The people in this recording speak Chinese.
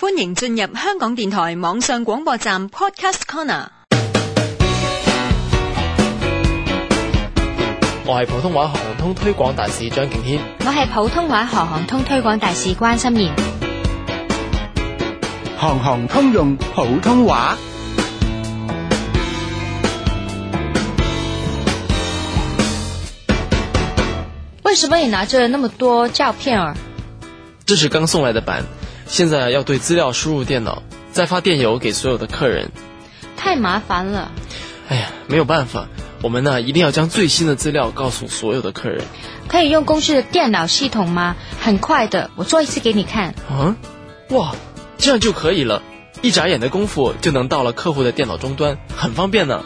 欢迎进入香港电台网上广播站 Podcast Corner。我系普通话航通推广大使张敬轩，我系普通话航航通推广大使关心妍。行行通用普通话。为什么你拿着那么多照片儿？这是刚送来的版。现在要对资料输入电脑，再发电邮给所有的客人，太麻烦了。哎呀，没有办法，我们呢一定要将最新的资料告诉所有的客人。可以用公司的电脑系统吗？很快的，我做一次给你看。啊，哇，这样就可以了，一眨眼的功夫就能到了客户的电脑终端，很方便呢。